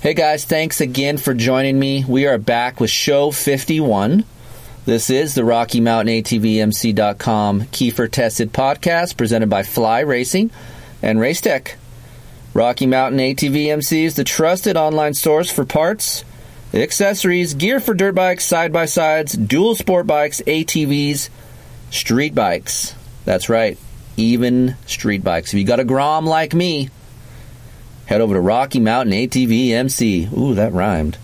Hey guys, thanks again for joining me. We are back with show 51. This is the Rocky Mountain ATVMC.com Keefer Tested podcast presented by Fly Racing and Racetech. Rocky Mountain ATVMC is the trusted online source for parts, accessories, gear for dirt bikes, side by sides, dual sport bikes, ATVs, street bikes. That's right, even street bikes. If you got a Grom like me, head over to Rocky Mountain ATVMC. Ooh, that rhymed.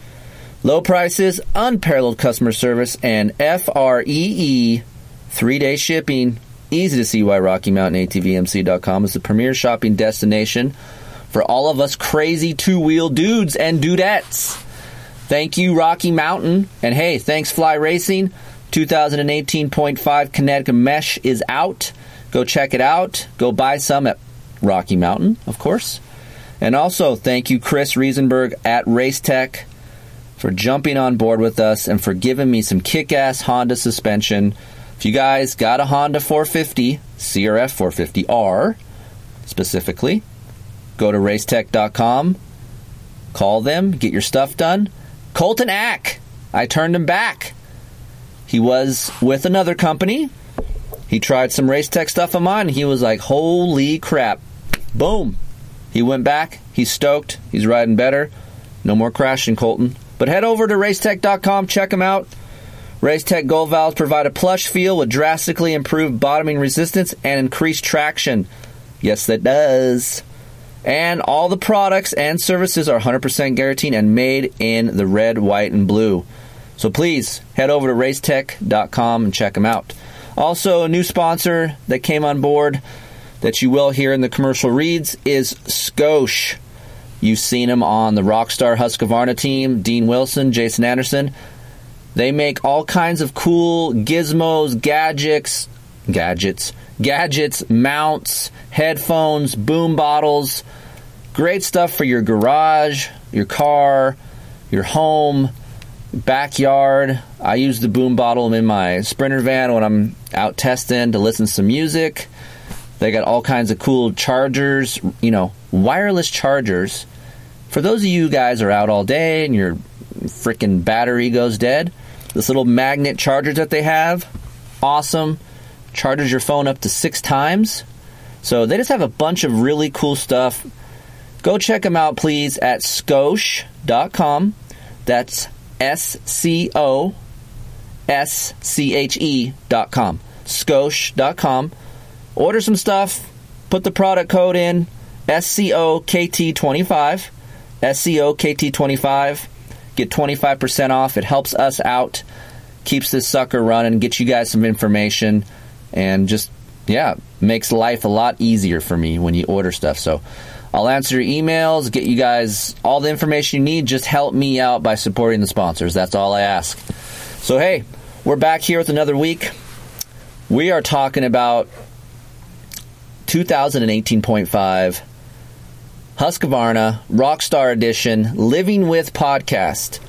Low prices, unparalleled customer service, and FREE three day shipping. Easy to see why Rocky Mountain ATVMC.com is the premier shopping destination for all of us crazy two wheel dudes and dudettes. Thank you, Rocky Mountain. And hey, thanks, Fly Racing. 2018.5 Kinetic Mesh is out. Go check it out. Go buy some at Rocky Mountain, of course. And also, thank you, Chris Riesenberg at Racetech for jumping on board with us and for giving me some kick ass Honda suspension. If you guys got a Honda 450, CRF 450R specifically, go to racetech.com, call them, get your stuff done. Colton Aeck, I turned him back. He was with another company. He tried some Racetech stuff of mine. He was like, holy crap. Boom. He went back. He's stoked. He's riding better. No more crashing, Colton. But head over to racetech.com, check them out. Racetech Gold Valves provide a plush feel with drastically improved bottoming resistance and increased traction. Yes, that does. And all the products and services are 100% guaranteed and made in the red, white, and blue. So please head over to racetech.com and check them out. Also, a new sponsor that came on board that you will hear in the commercial reads is Scosche. You've seen them on the Rockstar Husqvarna team, Dean Wilson, Jason Anderson. They make all kinds of cool gizmos, gadgets, gadgets, gadgets, mounts, headphones, boom bottles. Great stuff for your garage, your car, your home, backyard. I use the boom bottle in my sprinter van when I'm out testing to listen to some music. They got all kinds of cool chargers, you know, wireless chargers. For those of you guys are out all day and your freaking battery goes dead, this little magnet charger that they have, awesome. Charges your phone up to six times. So they just have a bunch of really cool stuff. Go check them out, please, at scosche.com. That's S C O S C H E dot com. Order some stuff, put the product code in SCOKT25. SCOKT25. Get 25% off. It helps us out, keeps this sucker running, gets you guys some information, and just, yeah, makes life a lot easier for me when you order stuff. So I'll answer your emails, get you guys all the information you need. Just help me out by supporting the sponsors. That's all I ask. So, hey, we're back here with another week. We are talking about 2018.5 Husqvarna Rockstar Edition Living with Podcast.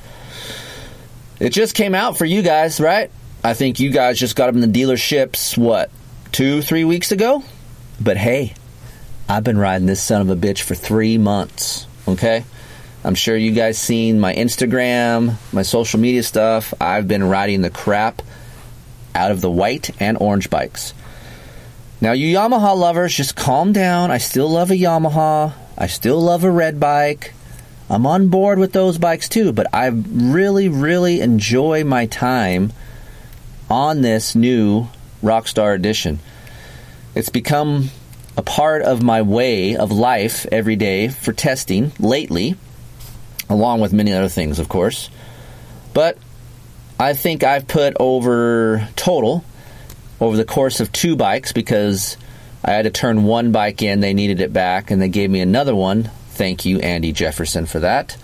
It just came out for you guys, right? I think you guys just got them in the dealerships, what, two, three weeks ago? But hey, I've been riding this son of a bitch for three months, okay? I'm sure you guys seen my Instagram, my social media stuff. I've been riding the crap out of the white and orange bikes. Now, you Yamaha lovers, just calm down. I still love a Yamaha. I still love a red bike. I'm on board with those bikes too, but I really, really enjoy my time on this new Rockstar Edition. It's become a part of my way of life every day for testing lately, along with many other things, of course. But I think I've put over total over the course of two bikes because I had to turn one bike in, they needed it back, and they gave me another one. Thank you, Andy Jefferson, for that.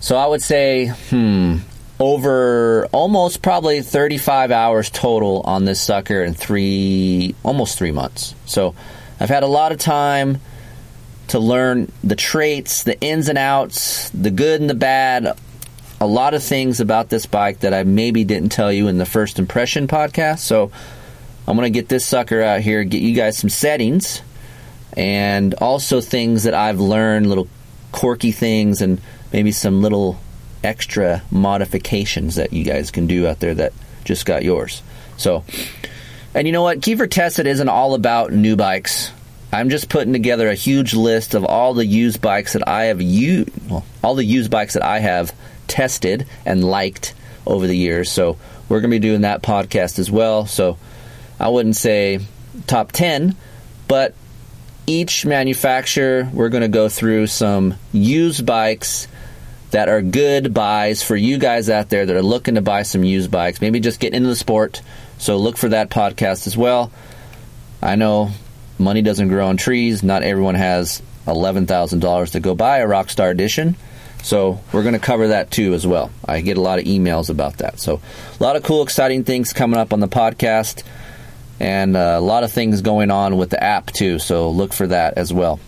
So I would say, hmm, over almost probably 35 hours total on this sucker in three, almost three months. So I've had a lot of time to learn the traits, the ins and outs, the good and the bad, a lot of things about this bike that I maybe didn't tell you in the first impression podcast. So I'm going to get this sucker out here, get you guys some settings, and also things that I've learned, little quirky things, and maybe some little extra modifications that you guys can do out there that just got yours. So, and you know what? Keefer Tested isn't all about new bikes. I'm just putting together a huge list of all the used bikes that I have used, well, all the used bikes that I have tested and liked over the years. So we're going to be doing that podcast as well. So I wouldn't say top 10, but each manufacturer, we're going to go through some used bikes that are good buys for you guys out there that are looking to buy some used bikes, maybe just getting into the sport. So look for that podcast as well. I know money doesn't grow on trees. Not everyone has $11,000 to go buy a Rockstar Edition. So we're going to cover that too as well. I get a lot of emails about that. So a lot of cool, exciting things coming up on the podcast, and uh, a lot of things going on with the app too. So look for that as well.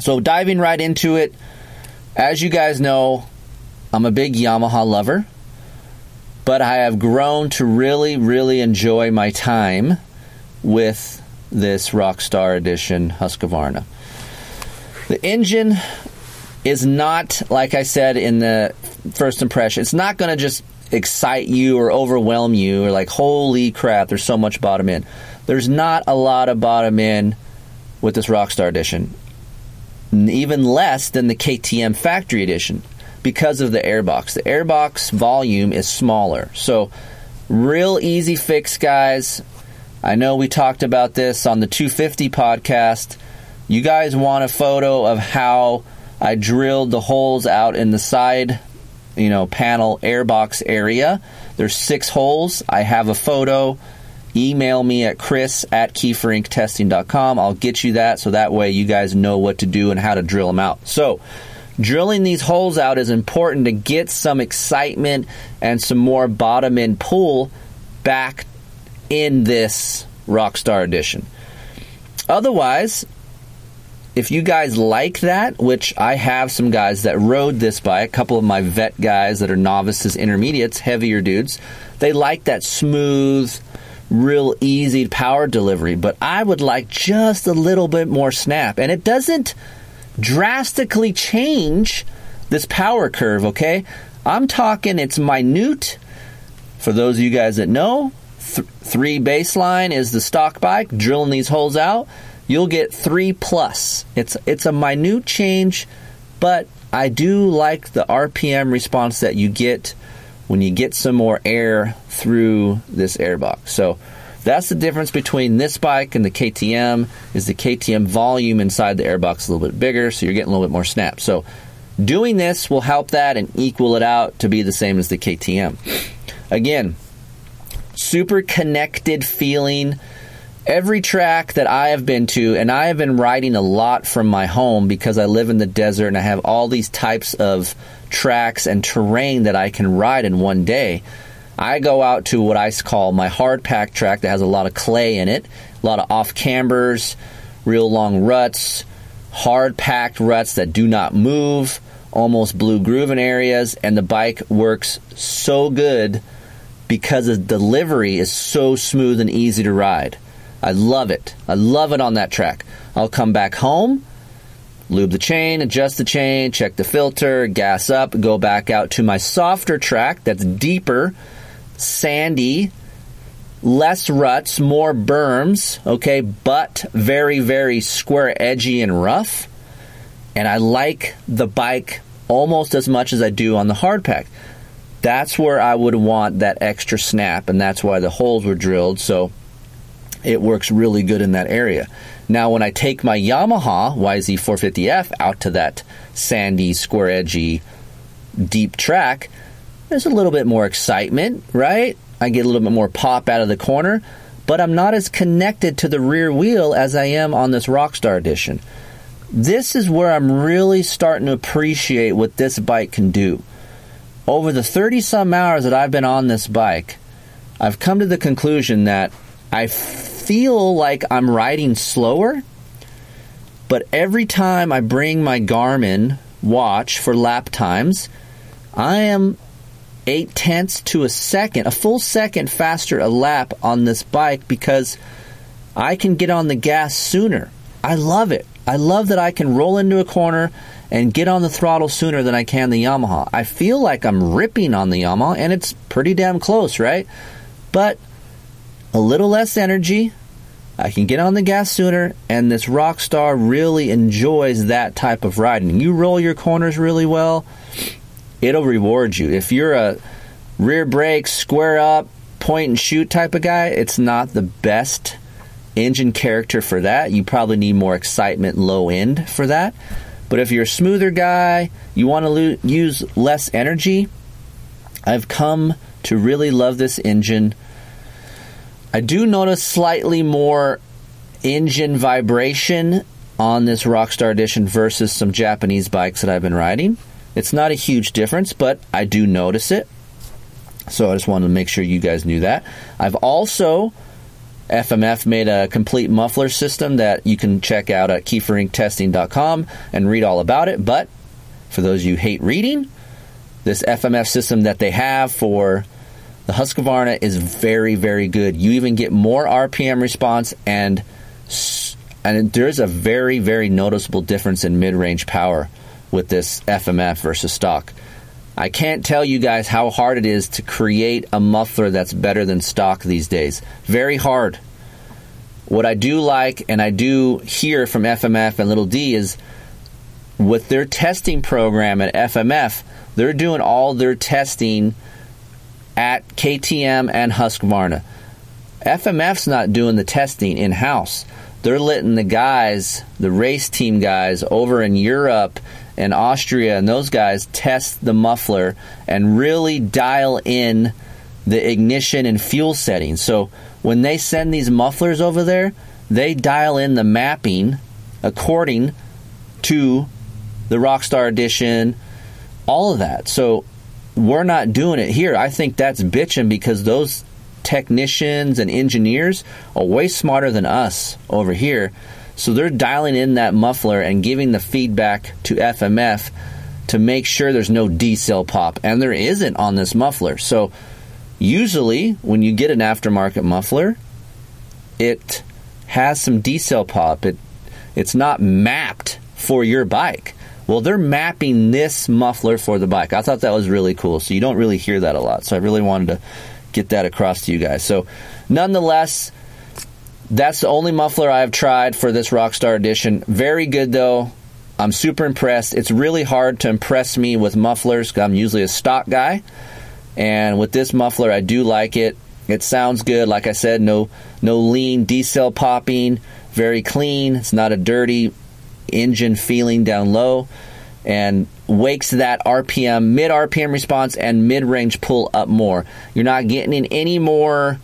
So diving right into it, as you guys know, I'm a big Yamaha lover, but I have grown to really, really enjoy my time with this Rockstar Edition Husqvarna. The engine is not, like I said in the first impression, it's not going to just excite you or overwhelm you or like, holy crap, there's so much bottom in. There's not a lot of bottom in with this Rockstar Edition, even less than the KTM Factory Edition because of the airbox. The airbox volume is smaller. So, real easy fix, guys. I know we talked about this on the 250 podcast. You guys want a photo of how I drilled the holes out in the side, you know, panel airbox area. There's six holes. I have a photo. Email me at chris at keeferinctesting.com. I'll get you that so that way you guys know what to do and how to drill them out. So, drilling these holes out is important to get some excitement and some more bottom end pull back in this Rockstar Edition. Otherwise, if you guys like that, which I have some guys that rode this bike, a couple of my vet guys that are novices, intermediates, heavier dudes, they like that smooth, real easy power delivery, but I would like just a little bit more snap. And it doesn't drastically change this power curve, okay? I'm talking it's minute. For those of you guys that know, th- three baseline is the stock bike, drilling these holes out, you'll get three plus. It's it's a minute change, but I do like the RPM response that you get when you get some more air through this airbox. So that's the difference between this bike and the KTM is the KTM volume inside the airbox a little bit bigger, so you're getting a little bit more snap. So doing this will help that and equal it out to be the same as the KTM. Again, super connected feeling. Every track that I have been to, and I have been riding a lot from my home because I live in the desert and I have all these types of tracks and terrain that I can ride in one day. I go out to what I call my hard pack track that has a lot of clay in it, a lot of off cambers, real long ruts, hard packed ruts that do not move, almost blue grooving areas, and the bike works so good because the delivery is so smooth and easy to ride. I love it. I love it on that track. I'll come back home, lube the chain, adjust the chain, check the filter, gas up, go back out to my softer track that's deeper, sandy, less ruts, more berms, okay, but very, very square, edgy, and rough. And I like the bike almost as much as I do on the hard pack that's where I would want that extra snap, and that's why the holes were drilled. So it works really good in that area. Now, when I take my Yamaha YZ450F out to that sandy, square edgy, deep track, there's a little bit more excitement, right? I get a little bit more pop out of the corner, but I'm not as connected to the rear wheel as I am on this Rockstar Edition. This is where I'm really starting to appreciate what this bike can do. Over the 30 some hours that I've been on this bike, I've come to the conclusion that I feel like I'm riding slower, but every time I bring my Garmin watch for lap times, I am eight tenths to a second, a full second faster a lap on this bike because I can get on the gas sooner. I love it. I love that I can roll into a corner and get on the throttle sooner than I can the Yamaha. I feel like I'm ripping on the Yamaha, and it's pretty damn close, right? But a little less energy. Uh, I can get on the gas sooner, and this Rockstar really enjoys that type of riding. You roll your corners really well, it'll reward you. If you're a rear brake, square up, point and shoot type of guy, it's not the best engine character for that. You probably need more excitement low end for that. But if you're a smoother guy, you want to lo- use less energy, I've come to really love this engine. I do notice slightly more engine vibration on this Rockstar Edition versus some Japanese bikes that I've been riding. It's not a huge difference, but I do notice it. So I just wanted to make sure you guys knew that. I've also FMF made a complete muffler system that you can check out at keeferinctesting.com and read all about it. But for those you hate reading, this FMF system that they have for the Husqvarna is very, very good. You even get more RPM response and and there's a very, very noticeable difference in mid-range power with this FMF versus stock. I can't tell you guys how hard it is to create a muffler that's better than stock these days. Very hard. What I do like and I do hear from FMF and Little D is with their testing program at FMF, they're doing all their testing at KTM and Husqvarna. FMF's not doing the testing in house. They're letting the guys, the race team guys over in Europe and Austria and those guys test the muffler and really dial in the ignition and fuel settings. So when they send these mufflers over there, they dial in the mapping according to the Rockstar Edition, all of that. So we're not doing it here. I think that's bitching because those technicians and engineers are way smarter than us over here. So they're dialing in that muffler and giving the feedback to FMF to make sure there's no decel pop. And there isn't on this muffler. So usually when you get an aftermarket muffler, it has some decel pop. It it's not mapped for your bike. Well, they're mapping this muffler for the bike. I thought that was really cool. So you don't really hear that a lot. So I really wanted to get that across to you guys. So, nonetheless, that's the only muffler I've tried for this Rockstar Edition. Very good though. I'm super impressed. It's really hard to impress me with mufflers. I'm usually a stock guy, and with this muffler, I do like it. It sounds good. Like I said, no no lean decel popping. Very clean. It's not a dirty engine feeling down low, and wakes that RPM mid RPM response and mid range pull up more. You're not getting in any more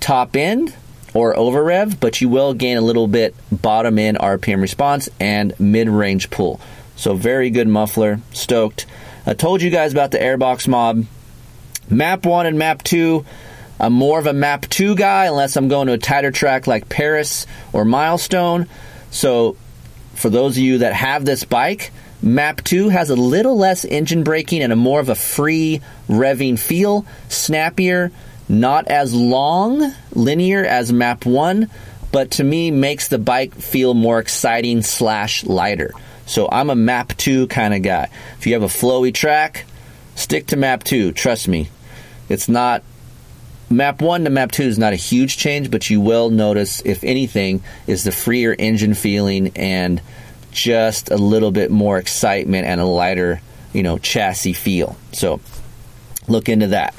top end or over rev, but you will gain a little bit bottom end RPM response and mid range pull. So, very good muffler. Stoked. I told you guys about the Airbox Mod. Map 1 and Map 2. I'm more of a Map 2 guy unless I'm going to a tighter track like Perris or Milestone. So, for those of you that have this bike, Map 2 has a little less engine braking and a more of a free revving feel, snappier, not as long, linear as map one, but to me makes the bike feel more exciting slash lighter. So I'm a map two kind of guy. If you have a flowy track, stick to map two. Trust me, it's not map one to map two is not a huge change, but you will notice, if anything, is the freer engine feeling and just a little bit more excitement and a lighter, you know, chassis feel. So look into that.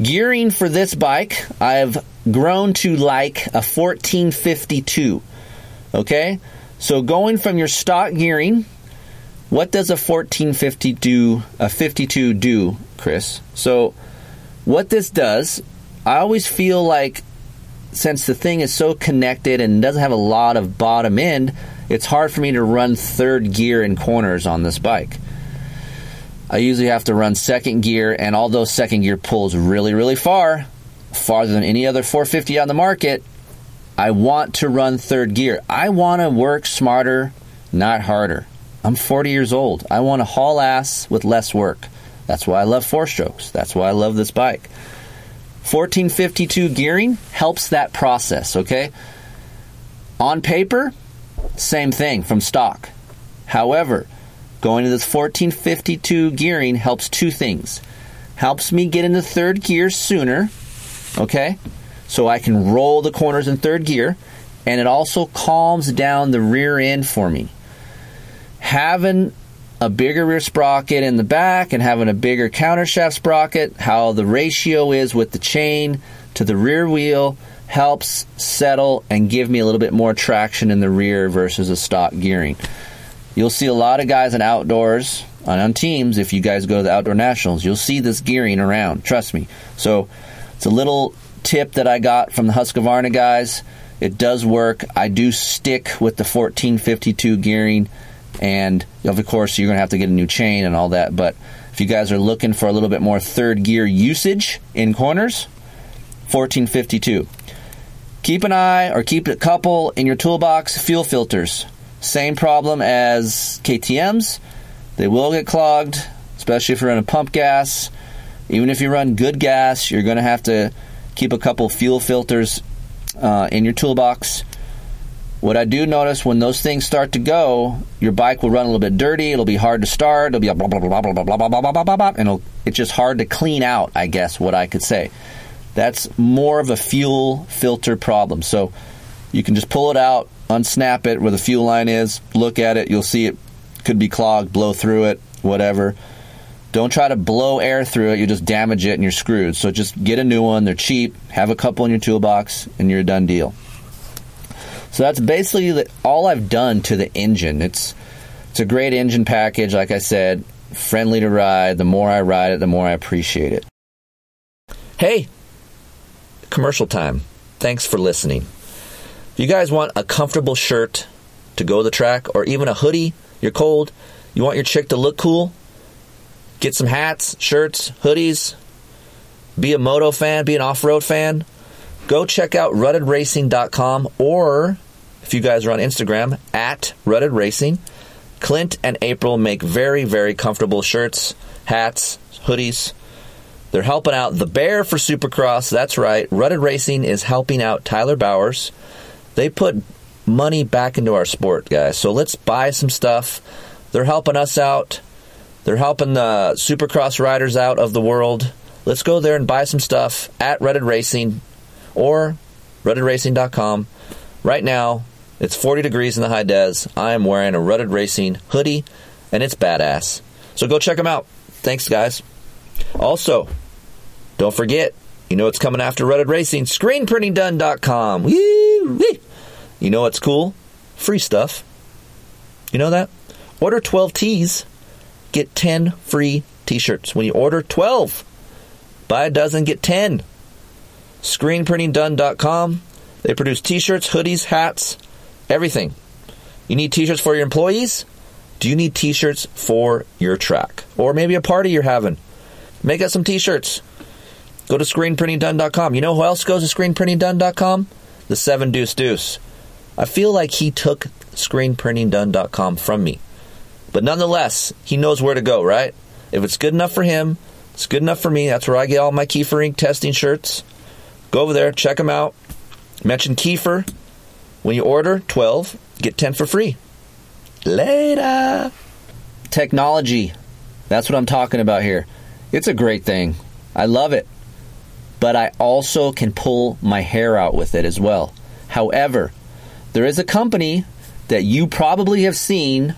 Gearing for this bike, I've grown to like a 1452. Okay? So going from your stock gearing, what does a 1450 do, a 52 do, Chris? So what this does, I always feel like since the thing is so connected and doesn't have a lot of bottom end, it's hard for me to run third gear in corners on this bike. I usually have to run second gear, and although second gear pulls really, really far, farther than any other 450 on the market, I want to run third gear. I want to work smarter, not harder. I'm 40 years old. I want to haul ass with less work. That's why I love four strokes. That's why I love this bike. 1452 gearing helps that process, okay? On paper, same thing from stock. However, going to this 1452 gearing helps two things. Helps me get into third gear sooner, okay? So I can roll the corners in third gear, and it also calms down the rear end for me. Having a bigger rear sprocket in the back and having a bigger countershaft sprocket, how the ratio is with the chain to the rear wheel helps settle and give me a little bit more traction in the rear versus a stock gearing. You'll see a lot of guys in outdoors on, on teams. If you guys go to the outdoor nationals, you'll see this gearing around. Trust me. So it's a little tip that I got from the Husqvarna guys. It does work. I do stick with the 1452 gearing, and of course you're going to have to get a new chain and all that. But if you guys are looking for a little bit more third gear usage in corners, 1452. Keep an eye or keep a couple in your toolbox. Fuel filters. Same problem as KTM's. They will get clogged, especially if you're running pump gas. Even if you run good gas, you're going to have to keep a couple fuel filters uh, in your toolbox. What I do notice when those things start to go, your bike will run a little bit dirty. It'll be hard to start. It'll be a blah blah blah blah blah blah blah blah blah blah blah, and it's just hard to clean out. I guess what I could say. That's more of a fuel filter problem. So you can just pull it out, unsnap it where the fuel line is, look at it. You'll see it could be clogged. Blow through it, whatever. Don't try to blow air through it. You just damage it and you're screwed. So just get a new one. They're cheap. Have a couple in your toolbox and you're a done deal. So that's basically the, all I've done to the engine. It's it's a great engine package. Like I said, friendly to ride. The more I ride it, the more I appreciate it. Hey, commercial time. Thanks for listening. If you guys want a comfortable shirt to go the track, or even a hoodie, you're cold, you want your chick to look cool, get some hats, shirts, hoodies, be a moto fan, be an off road fan, go check out ruttedracing.com or if you guys are on Instagram, at Rutted Racing. Clint and April make very, very comfortable shirts, hats, hoodies. They're helping out the Bear for Supercross. That's right. Rutted Racing is helping out Tyler Bowers. They put money back into our sport, guys. So let's buy some stuff. They're helping us out. They're helping the Supercross riders out of the world. Let's go there and buy some stuff at Rutted Racing or ruttedracing.com. Right now, it's 40 degrees in the high des. I am wearing a Rutted Racing hoodie, and it's badass. So go check them out. Thanks, guys. Also, don't forget, you know what's coming after Rutted Racing? ScreenPrintingDone.com. You know what's cool? Free stuff. You know that? Order 12 tees, get 10 free t shirts. When you order 12, buy a dozen, get 10. ScreenPrintingDone.com. They produce t shirts, hoodies, hats, everything. You need t shirts for your employees? Do you need t shirts for your track? Or maybe a party you're having? Make us some t shirts. Go to screenprintingdone.com. You know who else goes to screenprintingdone.com? The Seven Deuce Deuce. I feel like he took screenprintingdone.com from me. But nonetheless, he knows where to go, right? If it's good enough for him, it's good enough for me. That's where I get all my Keefer Inc testing shirts. Go over there, check them out. Mention Keefer. When you order 12, get 10 for free. Later. Technology. That's what I'm talking about here. It's a great thing. I love it. But I also can pull my hair out with it as well. However, there is a company that you probably have seen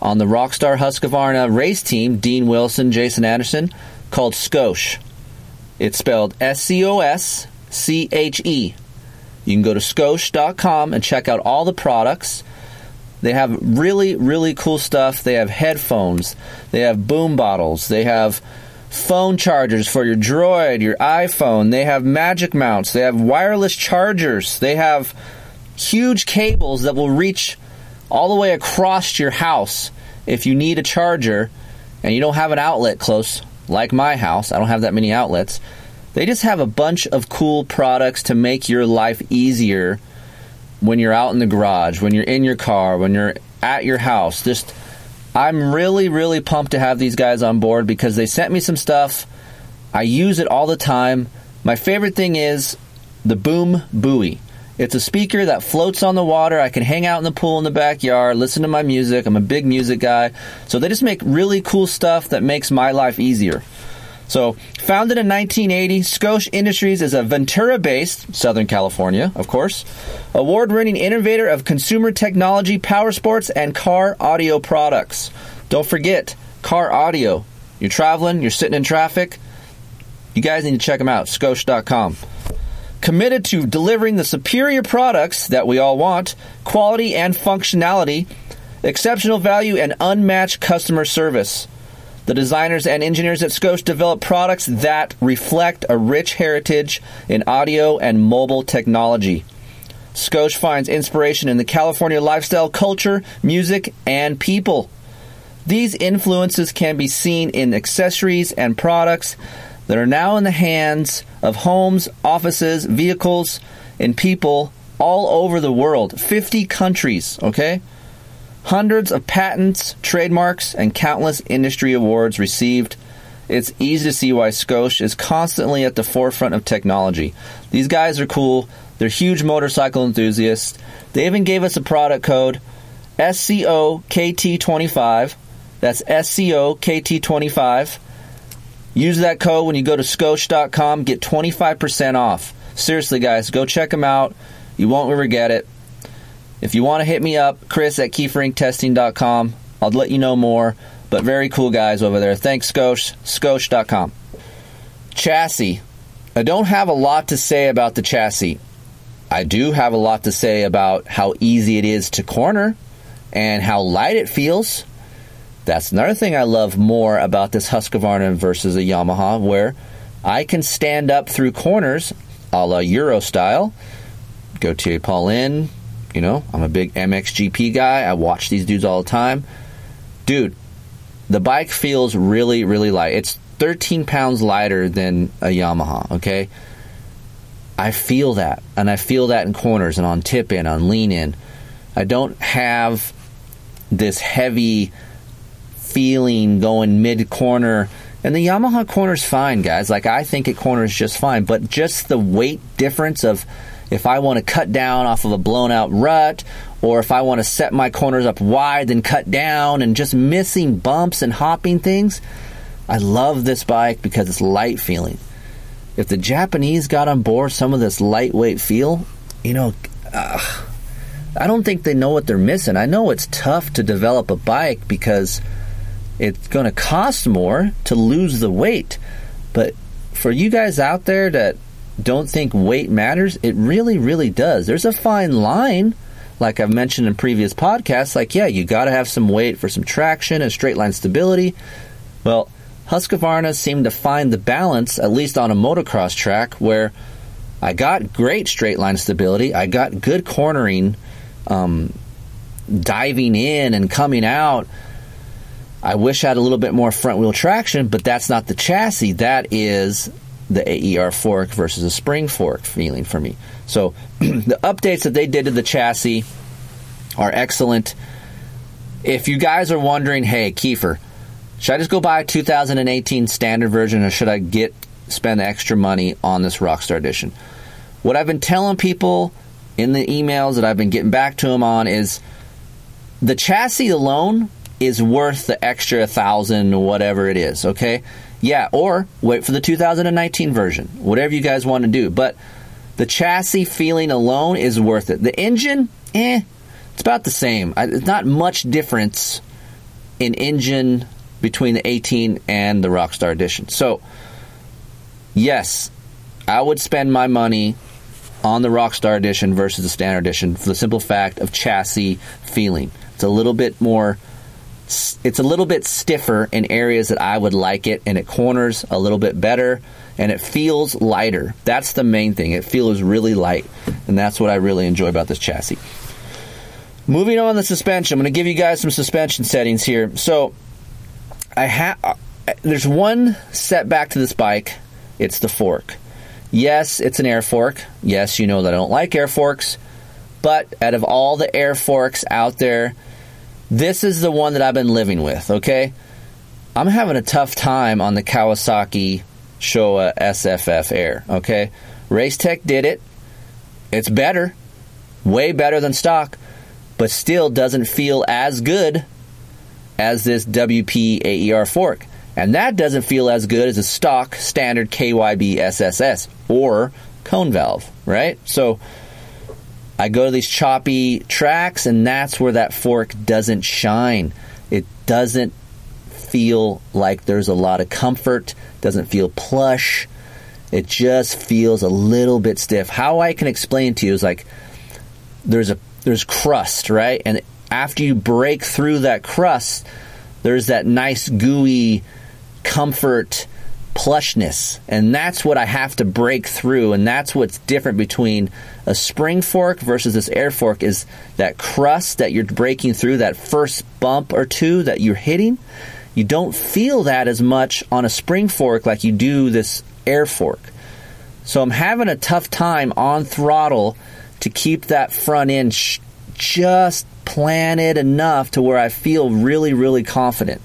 on the Rockstar Husqvarna race team, Dean Wilson, Jason Anderson, called Scosche. It's spelled S C O S C H E. You can go to scosche.com and check out all the products. They have really, really cool stuff. They have headphones, they have boom bottles, they have phone chargers for your Droid, your iPhone. They have magic mounts. They have wireless chargers. They have huge cables that will reach all the way across your house if you need a charger and you don't have an outlet close, like my house. I don't have that many outlets. They just have a bunch of cool products to make your life easier when you're out in the garage, when you're in your car, when you're at your house. Just I'm really, really pumped to have these guys on board because they sent me some stuff. I use it all the time. My favorite thing is the Boom Buoy. It's a speaker that floats on the water. I can hang out in the pool in the backyard, listen to my music. I'm a big music guy. So they just make really cool stuff that makes my life easier. So, founded in 1980, Scosche Industries is a Ventura based, Southern California, of course, award winning innovator of consumer technology, power sports, and car audio products. Don't forget, car audio. You're traveling, you're sitting in traffic, you guys need to check them out, scosche.com. Committed to delivering the superior products that we all want, quality and functionality, exceptional value, and unmatched customer service. The designers and engineers at Scosche develop products that reflect a rich heritage in audio and mobile technology. Scosche finds inspiration in the California lifestyle, culture, music, and people. These influences can be seen in accessories and products that are now in the hands of homes, offices, vehicles, and people all over the world. 50 countries, okay? Hundreds of patents, trademarks, and countless industry awards received. It's easy to see why Scosche is constantly at the forefront of technology. These guys are cool. They're huge motorcycle enthusiasts. They even gave us a product code SCOKT25. That's SCOKT25. Use that code when you go to scosche.com. Get 25% off. Seriously, guys, go check them out. You won't regret it. If you want to hit me up, Chris at keeferinctesting.com. I'll let you know more. But very cool guys over there. Thanks, Scosche. Scosche.com. Chassis. I don't have a lot to say about the chassis. I do have a lot to say about how easy it is to corner and how light it feels. That's another thing I love more about this Husqvarna versus a Yamaha, where I can stand up through corners a la Euro style. Go to Paulin, you know, I'm a big MXGP guy. I watch these dudes all the time. Dude, the bike feels really, really light. It's 13 pounds lighter than a Yamaha, okay? I feel that. And I feel that in corners and on tip in, on lean in. I don't have this heavy feeling going mid corner. And the Yamaha corner's fine, guys. Like, I think it corners just fine. But just the weight difference of if I want to cut down off of a blown out rut, or if I want to set my corners up wide and cut down, and just missing bumps and hopping things, I love this bike because it's light feeling. If the Japanese got on board some of this lightweight feel, you know, uh, I don't think they know what they're missing. I know it's tough to develop a bike because it's going to cost more to lose the weight. But for you guys out there that don't think weight matters, it really, really does. There's a fine line, like I've mentioned in previous podcasts. Like, yeah, you got to have some weight for some traction and straight line stability. Well, Husqvarna seemed to find the balance, at least on a motocross track, where I got great straight line stability, I got good cornering, um, diving in and coming out. I wish I had a little bit more front wheel traction, but that's not the chassis. That is the AER fork versus a spring fork feeling for me. So the updates that they did to the chassis are excellent. If you guys are wondering, hey, Keefer, should I just go buy a 2018 standard version or should I get spend the extra money on this Rockstar edition? What I've been telling people in the emails that I've been getting back to them on is the chassis alone is worth the extra thousand whatever it is, okay? Yeah, or wait for the 2019 version. Whatever you guys want to do. But the chassis feeling alone is worth it. The engine, eh, it's about the same. It's not much difference in engine between the 18 and the Rockstar Edition. So, yes, I would spend my money on the Rockstar Edition versus the Standard Edition for the simple fact of chassis feeling. It's a little bit more it's a little bit stiffer in areas that I would like it, and it corners a little bit better, and it feels lighter. That's the main thing. It feels really light, and that's what I really enjoy about this chassis. Moving on the suspension, I'm going to give you guys some suspension settings here. So, I have uh, there's one setback to this bike. It's the fork. Yes, it's an air fork. Yes, you know that I don't like air forks, but out of all the air forks out there this is the one that I've been living with, okay? I'm having a tough time on the Kawasaki Showa SFF Air, okay? Racetech did it. It's better, way better than stock, but still doesn't feel as good as this WP AER fork. And that doesn't feel as good as a stock standard KYB SSS or cone valve, right? So I go to these choppy tracks, and that's where that fork doesn't shine. It doesn't feel like there's a lot of comfort, doesn't feel plush. It just feels a little bit stiff. How I can explain to you is like there's a there's crust, right? And after you break through that crust, there's that nice gooey comfort plushness. And that's what I have to break through. And that's what's different between a spring fork versus this air fork is that crust that you're breaking through, that first bump or two that you're hitting. You don't feel that as much on a spring fork like you do this air fork. So I'm having a tough time on throttle to keep that front end sh- just planted enough to where I feel really, really confident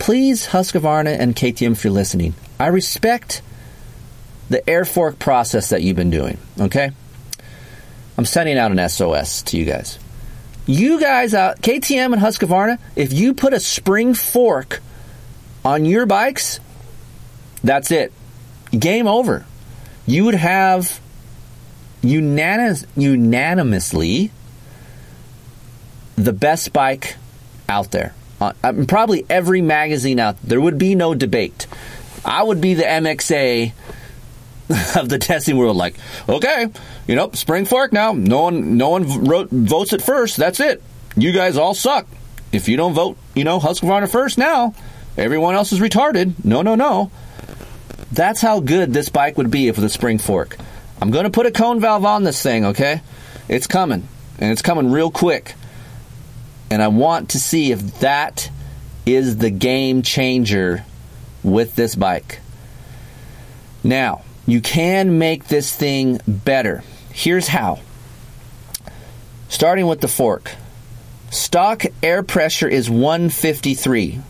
please, Husqvarna and KTM, if you're listening, I respect the air fork process that you've been doing, okay? I'm sending out an SOS to you guys. You guys out, KTM and Husqvarna, if you put a spring fork on your bikes, that's it. Game over. You would have unanimous, unanimously the best bike out there uh, probably every magazine out there would be no debate. I would be the MXA of the testing world. Like, okay, you know, spring fork now. No one, no one wrote, votes it first. That's it. You guys all suck. If you don't vote, you know, Husqvarna first now, everyone else is retarded. No, no, no. That's how good this bike would be if with a spring fork. I'm going to put a cone valve on this thing, okay? It's coming, and it's coming real quick. And I want to see if that is the game changer with this bike. Now, you can make this thing better. Here's how. Starting with the fork. Stock air pressure is 153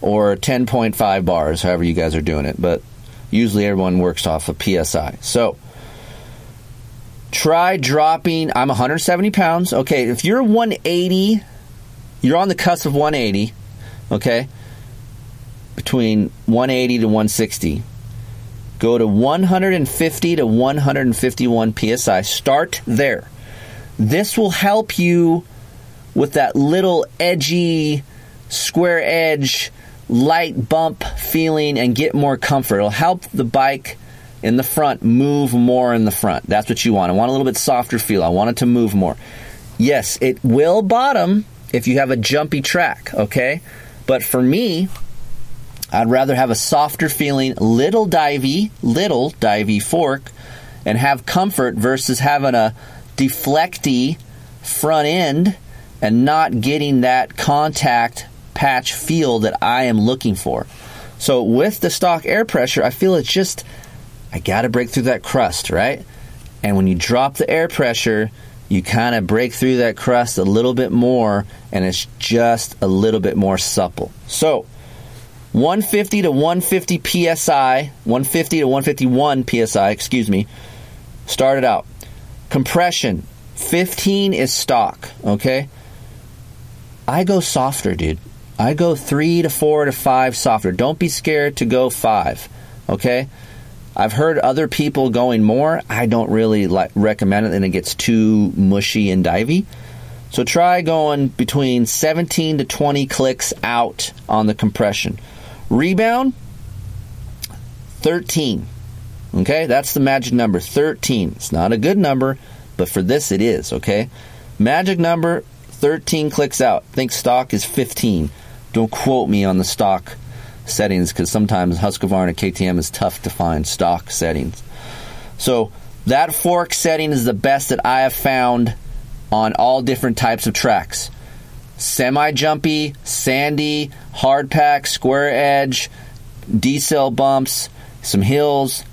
or 10.5 bars, however you guys are doing it, but usually everyone works off of PSI. So, try dropping. I'm 170 pounds. Okay, if you're 180 you're on the cusp of 180, okay? Between 180 to 160. Go to 150 to 151 psi. Start there. This will help you with that little edgy, square edge, light bump feeling and get more comfort. It'll help the bike in the front move more in the front. That's what you want. I want a little bit softer feel. I want it to move more. Yes, it will bottom if you have a jumpy track, okay? But for me, I'd rather have a softer feeling, little divey, little divey fork and have comfort versus having a deflecty front end and not getting that contact patch feel that I am looking for. So with the stock air pressure, I feel it's just I got to break through that crust, right? And when you drop the air pressure, you kind of break through that crust a little bit more and it's just a little bit more supple. So, 150 to 150 psi, 150 to 151 psi, excuse me, started out. Compression, 15 is stock, okay? I go softer, dude. I go 3 to 4 to 5 softer. Don't be scared to go 5, okay? I've heard other people going more. I don't really like, recommend it, and it gets too mushy and divey. So try going between 17 to 20 clicks out on the compression. Rebound, 13. Okay, that's the magic number, 13. It's not a good number, but for this it is, okay? Magic number, 13 clicks out. Think stock is 15. Don't quote me on the stock settings because sometimes Husqvarna KTM is tough to find stock settings. So that fork setting is the best that I have found on all different types of tracks. Semi jumpy, sandy, hard pack, square edge, decel bumps, some hills.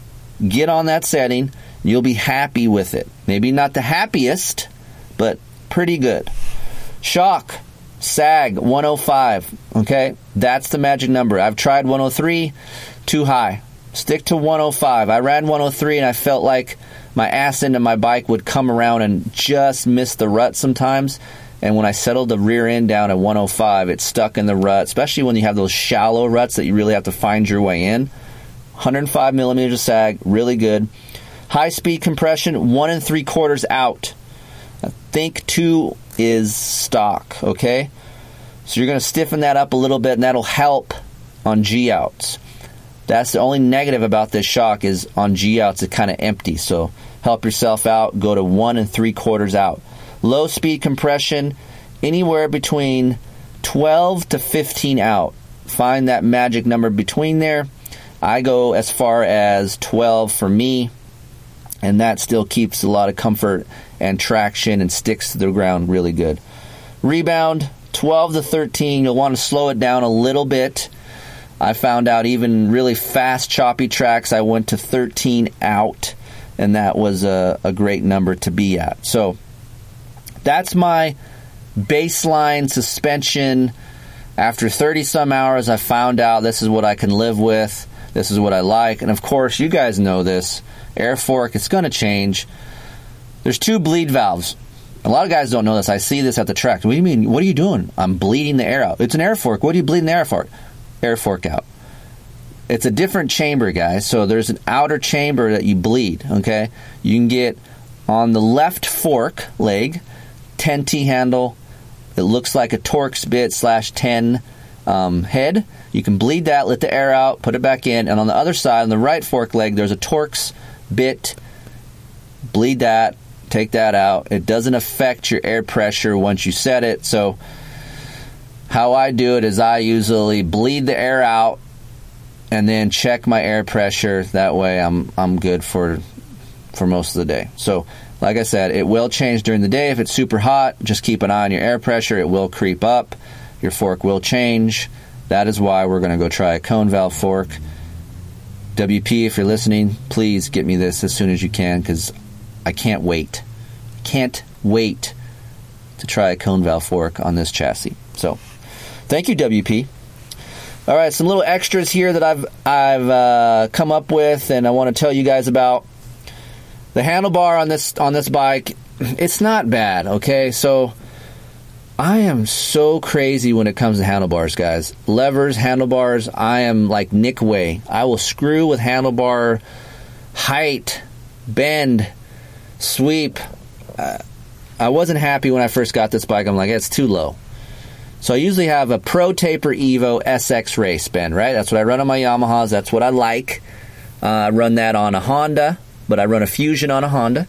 Get on that setting. You'll be happy with it. Maybe not the happiest, but pretty good. Shock, sag 105. Okay, that's the magic number. I've tried 103, too high. Stick to 105. I ran 103 and I felt like my ass end of my bike would come around and just miss the rut sometimes. And when I settled the rear end down at 105, it stuck in the rut, especially when you have those shallow ruts that you really have to find your way in. 105 millimeters of sag, really good. High speed compression, one and three quarters out. I think two is stock, okay? So you're going to stiffen that up a little bit, and that'll help on G outs. That's the only negative about this shock is on G outs it's kind of empty. So help yourself out. Go to one and three quarters out. Low speed compression, anywhere between 12 to 15 out. Find that magic number between there. I go as far as 12 for me, and that still keeps a lot of comfort and traction and sticks to the ground really good. Rebound, 12 to 13. You'll want to slow it down a little bit I found out even really fast, choppy tracks, I went to 13 out, and that was a, a great number to be at. So that's my baseline suspension. After 30 some hours, I found out this is what I can live with. This is what I like. And of course, you guys know this. Air fork, it's going to change. There's two bleed valves. A lot of guys don't know this. I see this at the track. What do you mean? What are you doing? I'm bleeding the air out. It's an air fork. What are you bleeding the air fork? air fork out. It's a different chamber, guys. So there's an outer chamber that you bleed, okay? You can get on the left fork leg, 10T handle. It looks like a Torx bit slash 10 um, head. You can bleed that, let the air out, put it back in. And on the other side, on the right fork leg, there's a Torx bit. Bleed that, take that out. It doesn't affect your air pressure once you set it. So how I do it is I usually bleed the air out and then check my air pressure. That way I'm I'm good for for most of the day. So, like I said, it will change during the day. If it's super hot, just keep an eye on your air pressure. It will creep up. Your fork will change. That is why we're going to go try a cone valve fork. WP, if you're listening, please get me this as soon as you can because I can't wait. Can't wait to try a cone valve fork on this chassis. So, Thank you, WP. All right, some little extras here that I've I've uh, come up with, and I want to tell you guys about the handlebar on this on this bike. It's not bad, okay. So I am so crazy when it comes to handlebars, guys. Levers, handlebars. I am like Nick Wey. I will screw with handlebar height, bend, sweep. Uh, I wasn't happy when I first got this bike. I'm like, it's too low. So I usually have a Pro Taper Evo SX race bend, right? That's what I run on my Yamahas. That's what I like. Uh, I run that on a Honda, but I run a Fuzion on a Honda.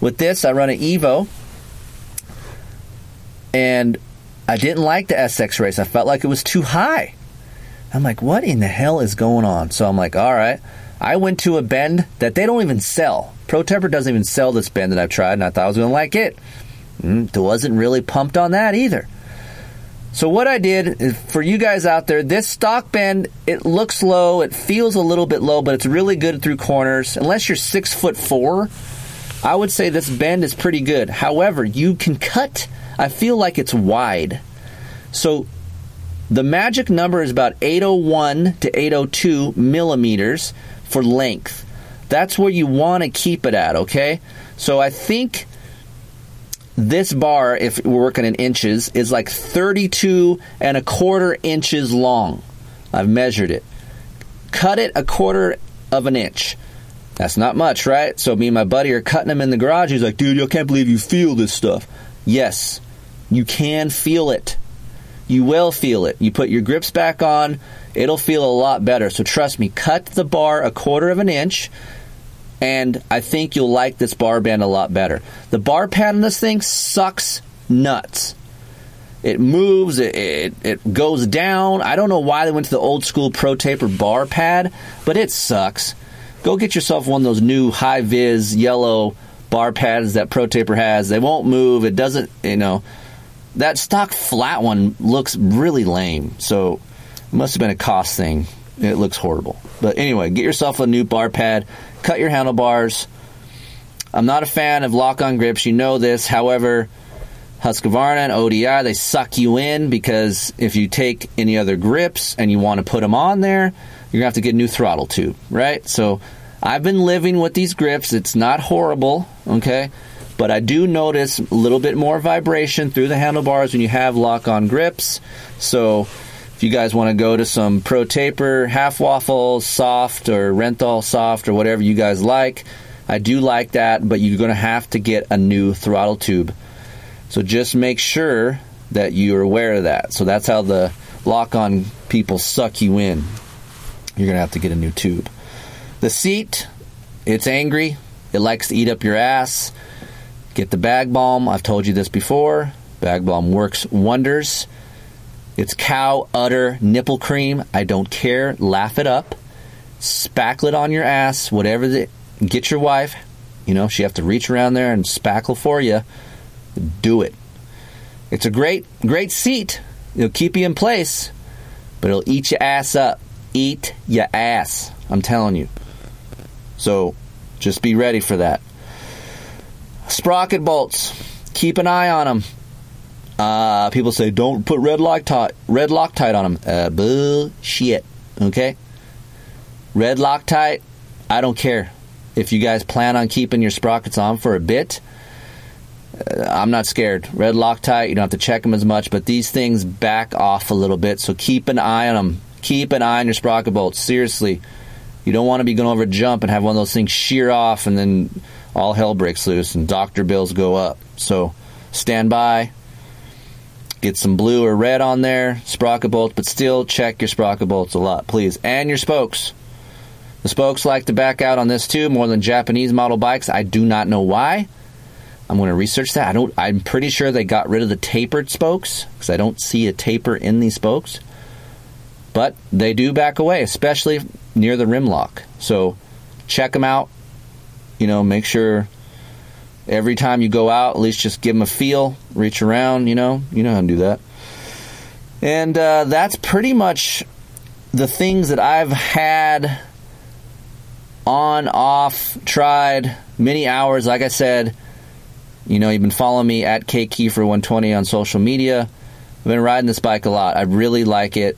With this, I run an Evo, and I didn't like the SX race. I felt like it was too high. I'm like, what in the hell is going on? So I'm like, all right. I went to a bend that they don't even sell. Pro Taper doesn't even sell this bend that I've tried, and I thought I was going to like it. Mm, wasn't really pumped on that either. So what I did uh, for you guys out there, this stock bend, it looks low, it feels a little bit low, but it's really good through corners. Unless you're six foot four, I would say this bend is pretty good. However, you can cut. I feel like it's wide. So the magic number is about 801 to 802 millimeters for length. That's where you want to keep it at, okay? So I think this bar, if we're working in inches, is like 32 and a quarter inches long. I've measured it. Cut it a quarter of an inch. That's not much, right? So me and my buddy are cutting them in the garage. He's like, dude, I can't believe you feel this stuff. Yes, you can feel it. You will feel it. You put your grips back on, it'll feel a lot better. So trust me, cut the bar a quarter of an inch and I think you'll like this bar band a lot better. The bar pad on this thing sucks nuts. it moves, it, it, it goes down. I don't know why they went to the old school Pro Taper bar pad, but it sucks. Go get yourself one of those new high vis yellow bar pads that Pro Taper has. They won't move. It doesn't, you know. That stock flat one looks really lame. So it must have been a cost thing. It looks horrible. But anyway, get yourself a new bar pad, cut your handlebars. I'm not a fan of lock on grips. You know this. However, Husqvarna and ODI, they suck you in because if you take any other grips and you want to put them on there, you're going to have to get a new throttle tube, right? So I've been living with these grips. It's not horrible, okay? But I do notice a little bit more vibration through the handlebars when you have lock on grips. So if you guys want to go to some Pro Taper, half waffle, soft, or Renthal soft, or whatever you guys like, I do like that, but you're going to have to get a new throttle tube. So just make sure that you're aware of that. So that's how the lock on people suck you in. You're going to have to get a new tube. The seat, it's angry. It likes to eat up your ass. Get the bag balm. I've told you this before. Bag balm works wonders. It's cow udder nipple cream. I don't care. Laugh it up. Spackle it on your ass. Whatever the. Get your wife. You know, she have to reach around there and spackle for you do it. It's a great, great seat. It'll keep you in place, but it'll eat your ass up. Eat your ass. I'm telling you. So just be ready for that. Sprocket bolts. Keep an eye on them. Uh, people say don't put red Loctite, red Loctite on them. Uh, bullshit. Okay. Red Loctite. I don't care. If you guys plan on keeping your sprockets on for a bit, I'm not scared. Red Loctite, you don't have to check them as much, but these things back off a little bit, so keep an eye on them. Keep an eye on your sprocket bolts. Seriously. You don't want to be going over a jump and have one of those things shear off and then all hell breaks loose and doctor bills go up. So stand by. Get some blue or red on there, sprocket bolts, but still check your sprocket bolts a lot, please. And your spokes. The spokes like to back out on this too, more than Japanese model bikes. I do not know why. I'm going to research that. I don't. I'm pretty sure they got rid of the tapered spokes because I don't see a taper in these spokes. But they do back away, especially near the rim lock. So check them out. You know, make sure every time you go out, at least just give them a feel, reach around. You know, you know how to do that. And uh, that's pretty much the things that I've had on, off, tried many hours. Like I said you know, you've been following me at KKeefer120 on social media. I've been riding this bike a lot. I really like it.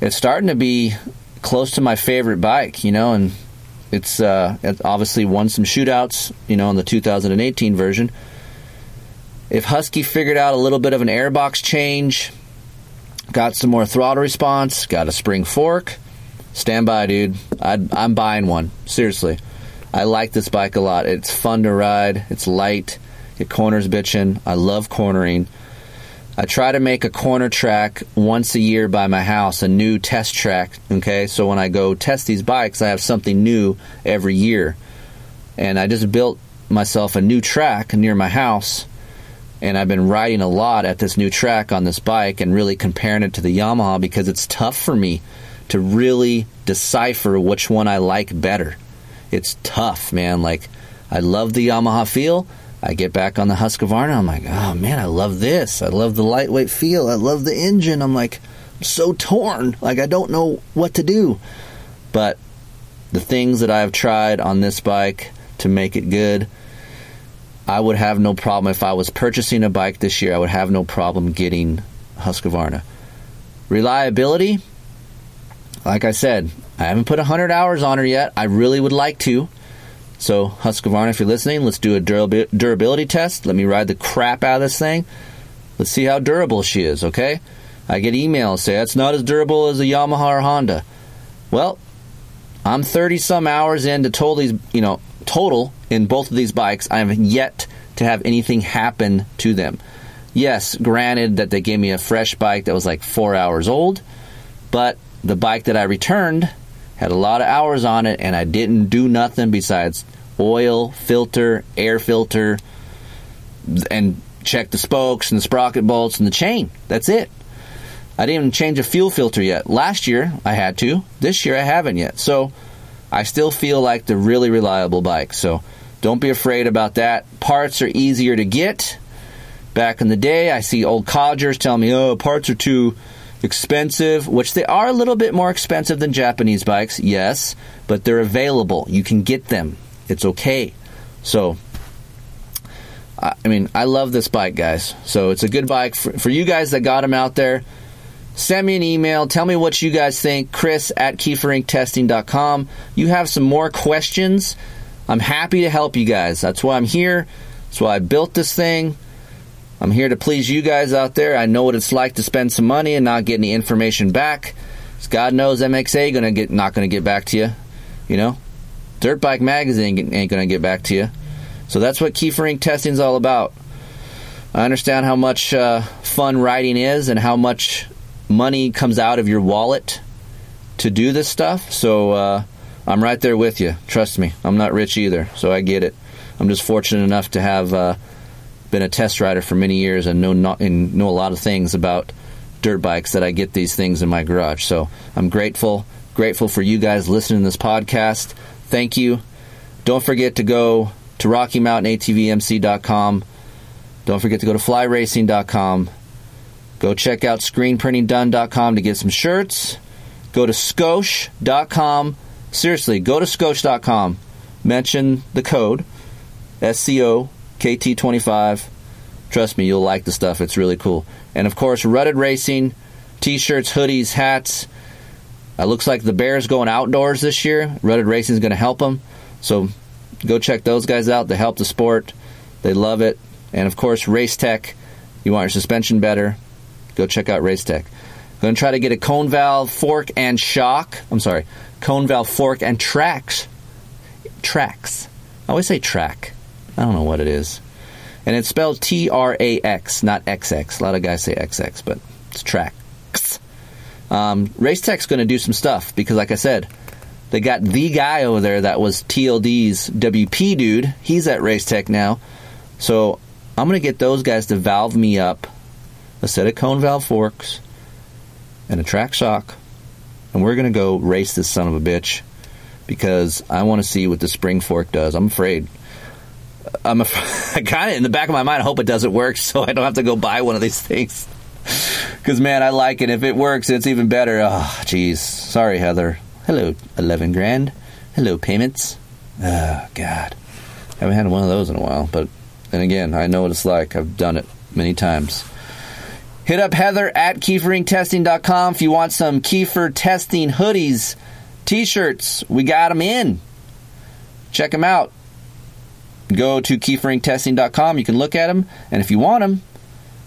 It's starting to be close to my favorite bike, you know, and it's uh, it obviously won some shootouts, you know, in the 2018 version. If Husky figured out a little bit of an airbox change, got some more throttle response, got a spring fork, stand by, dude. i am buying one. Seriously. I like this bike a lot. It's fun to ride, it's light it corners bitching. I love cornering. I try to make a corner track once a year by my house, a new test track. Okay, so when I go test these bikes, I have something new every year. And I just built myself a new track near my house, and I've been riding a lot at this new track on this bike and really comparing it to the Yamaha because it's tough for me to really decipher which one I like better. It's tough, man. Like, I love the Yamaha feel. I get back on the Husqvarna. I'm like, oh man, I love this. I love the lightweight feel. I love the engine. I'm like, I'm so torn. Like, I don't know what to do. But the things that I've tried on this bike to make it good, I would have no problem if I was purchasing a bike this year. I would have no problem getting Husqvarna. Reliability, like I said, I haven't put 100 hours on her yet. I really would like to. So, Husqvarna, if you're listening, let's do a durability test. Let me ride the crap out of this thing. Let's see how durable she is, okay? I get emails say that's not as durable as a Yamaha or Honda. Well, I'm 30 some hours into total, you know, total in both of these bikes. I have yet to have anything happen to them. Yes, granted that they gave me a fresh bike that was like four hours old, but the bike that I returned had a lot of hours on it, and I didn't do nothing besides oil, filter, air filter, and check the spokes and the sprocket bolts and the chain. That's it. I didn't even change a fuel filter yet. Last year I had to. This year I haven't yet. So I still feel like the really reliable bike. So don't be afraid about that. Parts are easier to get. Back in the day, I see old codgers tell me, "Oh, parts are too expensive," which they are a little bit more expensive than Japanese bikes. Yes, but they're available. You can get them. It's okay. So I mean, I love this bike, guys. So it's a good bike for, for you guys that got them out there. Send me an email. Tell me what you guys think. Kris at KeeferIncTesting.com. You have some more questions. I'm happy to help you guys. That's why I'm here. That's why I built this thing. I'm here to please you guys out there. I know what it's like to spend some money and not get any information back. God knows MXA gonna get not gonna get back to you. You know, Dirt Bike Magazine ain't gonna get back to you. So that's what Keefer Inc testing is all about. I understand how much uh, fun riding is and how much money comes out of your wallet to do this stuff. So uh, I'm right there with you. Trust me, I'm not rich either, so I get it. I'm just fortunate enough to have uh, been a test rider for many years and know not, and know a lot of things about dirt bikes that I get these things in my garage. So I'm grateful, grateful for you guys listening to this podcast. Thank you. Don't forget to go to RockyMountainATVMC.com. Don't forget to go to FlyRacing.com. Go check out ScreenPrintingDone.com to get some shirts. Go to Scosche.com. Seriously, go to Scosche.com. Mention the code SCO Trust me, you'll like the stuff. It's really cool. And of course, Rutted Racing, t-shirts, hoodies, hats. It looks like the Bears going outdoors this year. Rutted Racing is going to help them. So go check those guys out. They help the sport. They love it. And of course, Race Tech. You want your suspension better? Go check out Race Tech. Going to try to get a cone valve, fork, and shock. I'm sorry, cone valve, fork, and Trax. Trax. I always say track. I don't know what it is. And it's spelled T R A X, not XX. A lot of guys say XX, but it's Trax. Um, Race Tech's going to do some stuff because, like I said, they got the guy over there that was TLD's WP dude. He's at Racetech now. So I'm going to get those guys to valve me up a set of cone valve forks and a track shock. And we're going to go race this son of a bitch because I want to see what the spring fork does. I'm afraid. I'm I kind of in the back of my mind. I hope it doesn't work, so I don't have to go buy one of these things. Because man, I like it. If it works, it's even better. Oh, jeez. Sorry, Heather. Hello, eleven grand. Hello, payments. Oh God, haven't had one of those in a while. But then again, I know what it's like. I've done it many times. Hit up Heather at KeeferIncTesting.com if you want some Keefer testing hoodies, t-shirts. We got them in. Check them out. Go to KeeferIncTesting.com. You can look at them, and if you want them,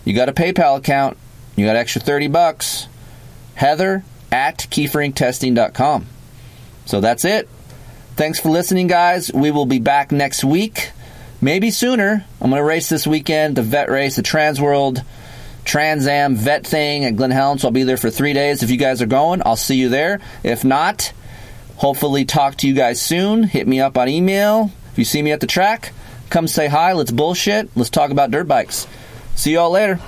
you got a PayPal account. You got extra 30 bucks. Heather at KeeferIncTesting.com. So that's it. Thanks for listening, guys. We will be back next week. Maybe sooner. I'm going to race this weekend, the vet race, the Trans World Trans Am vet thing at Glen Helen. So I'll be there for three days. If you guys are going, I'll see you there. If not, hopefully talk to you guys soon. Hit me up on email. If you see me at the track, come say hi. Let's bullshit. Let's talk about dirt bikes. See y'all later.